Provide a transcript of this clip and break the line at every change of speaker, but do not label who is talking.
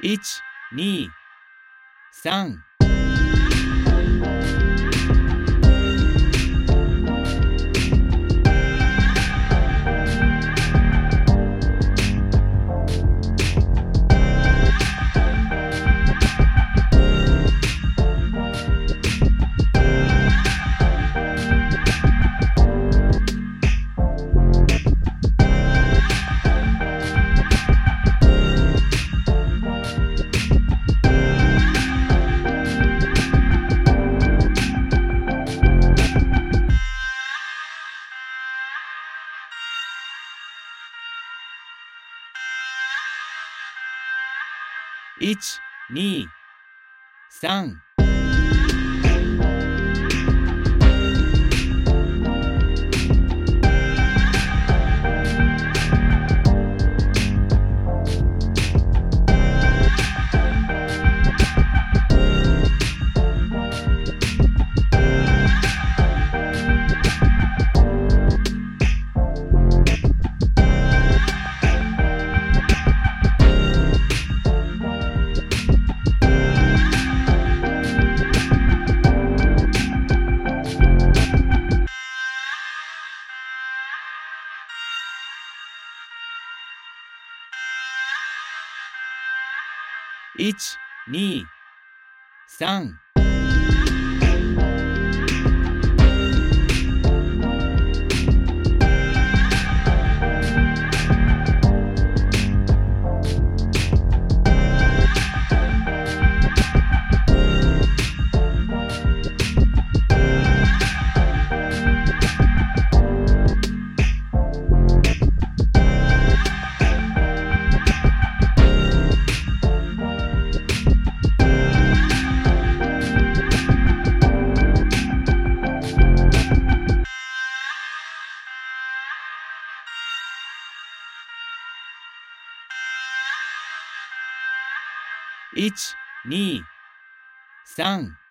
1、2、3。1、2、3。1、2、3。1、2、3。